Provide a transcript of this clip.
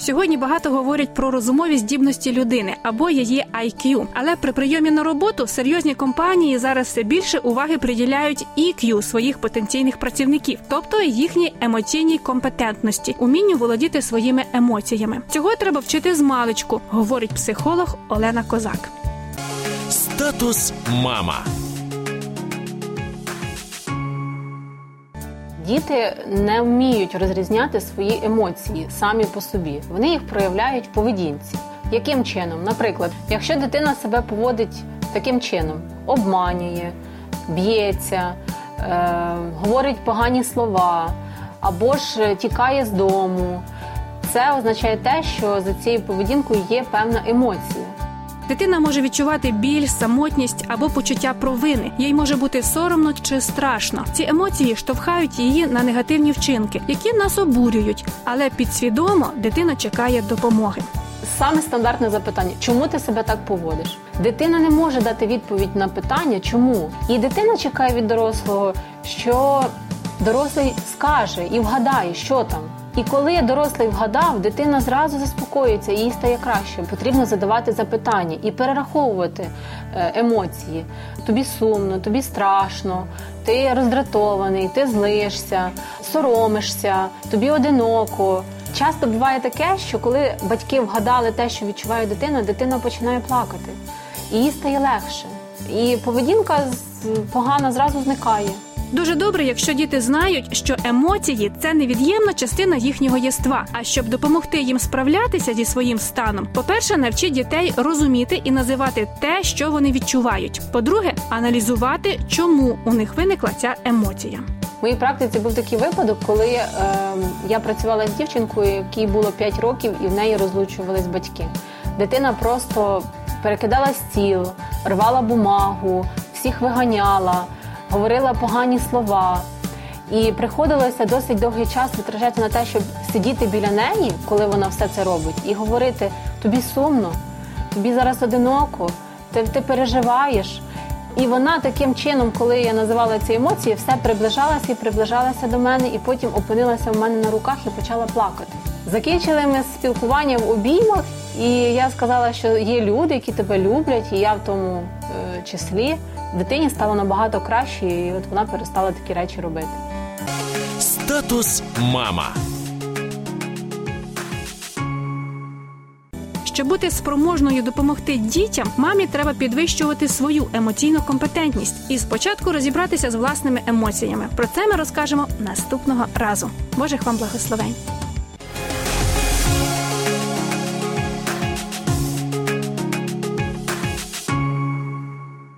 Сьогодні багато говорять про розумові здібності людини або її IQ. Але при прийомі на роботу серйозні компанії зараз все більше уваги приділяють EQ своїх потенційних працівників, тобто їхній емоційній компетентності, умінню володіти своїми емоціями. Цього треба вчити з маличку, говорить психолог Олена Козак. Статус мама. Діти не вміють розрізняти свої емоції самі по собі. Вони їх проявляють в поведінці. Яким чином? Наприклад, якщо дитина себе поводить таким чином, обманює, б'ється, е, говорить погані слова або ж тікає з дому, це означає те, що за цією поведінкою є певна емоція. Дитина може відчувати біль, самотність або почуття провини. Їй може бути соромно чи страшно. Ці емоції штовхають її на негативні вчинки, які нас обурюють, але підсвідомо дитина чекає допомоги. Саме стандартне запитання: чому ти себе так поводиш? Дитина не може дати відповідь на питання, чому. І дитина чекає від дорослого, що дорослий скаже і вгадає, що там. І коли дорослий вгадав, дитина зразу заспокоїться, їй стає краще. Потрібно задавати запитання і перераховувати е, емоції. Тобі сумно, тобі страшно, ти роздратований, ти злишся, соромишся, тобі одиноко. Часто буває таке, що коли батьки вгадали те, що відчуває дитина, дитина починає плакати, і їй стає легше. І поведінка погана зразу зникає. Дуже добре, якщо діти знають, що емоції це невід'ємна частина їхнього єства. А щоб допомогти їм справлятися зі своїм станом, по-перше, навчіть дітей розуміти і називати те, що вони відчувають. По-друге, аналізувати, чому у них виникла ця емоція. В моїй практиці був такий випадок, коли е, я працювала з дівчинкою, якій було 5 років, і в неї розлучувались батьки. Дитина просто перекидала стіл, рвала бумагу, всіх виганяла, говорила погані слова. І приходилося досить довгий час витрачати на те, щоб сидіти біля неї, коли вона все це робить, і говорити: тобі сумно, тобі зараз одиноко, ти, ти переживаєш. І вона таким чином, коли я називала ці емоції, все приближалася і приближалася до мене, і потім опинилася в мене на руках і почала плакати. Закінчили ми спілкування в обіймах, і я сказала, що є люди, які тебе люблять, і я в тому е, числі. Дитині стало набагато краще, і от вона перестала такі речі робити. Статус мама. Щоб бути спроможною допомогти дітям, мамі треба підвищувати свою емоційну компетентність і спочатку розібратися з власними емоціями. Про це ми розкажемо наступного разу. Божих вам благословень!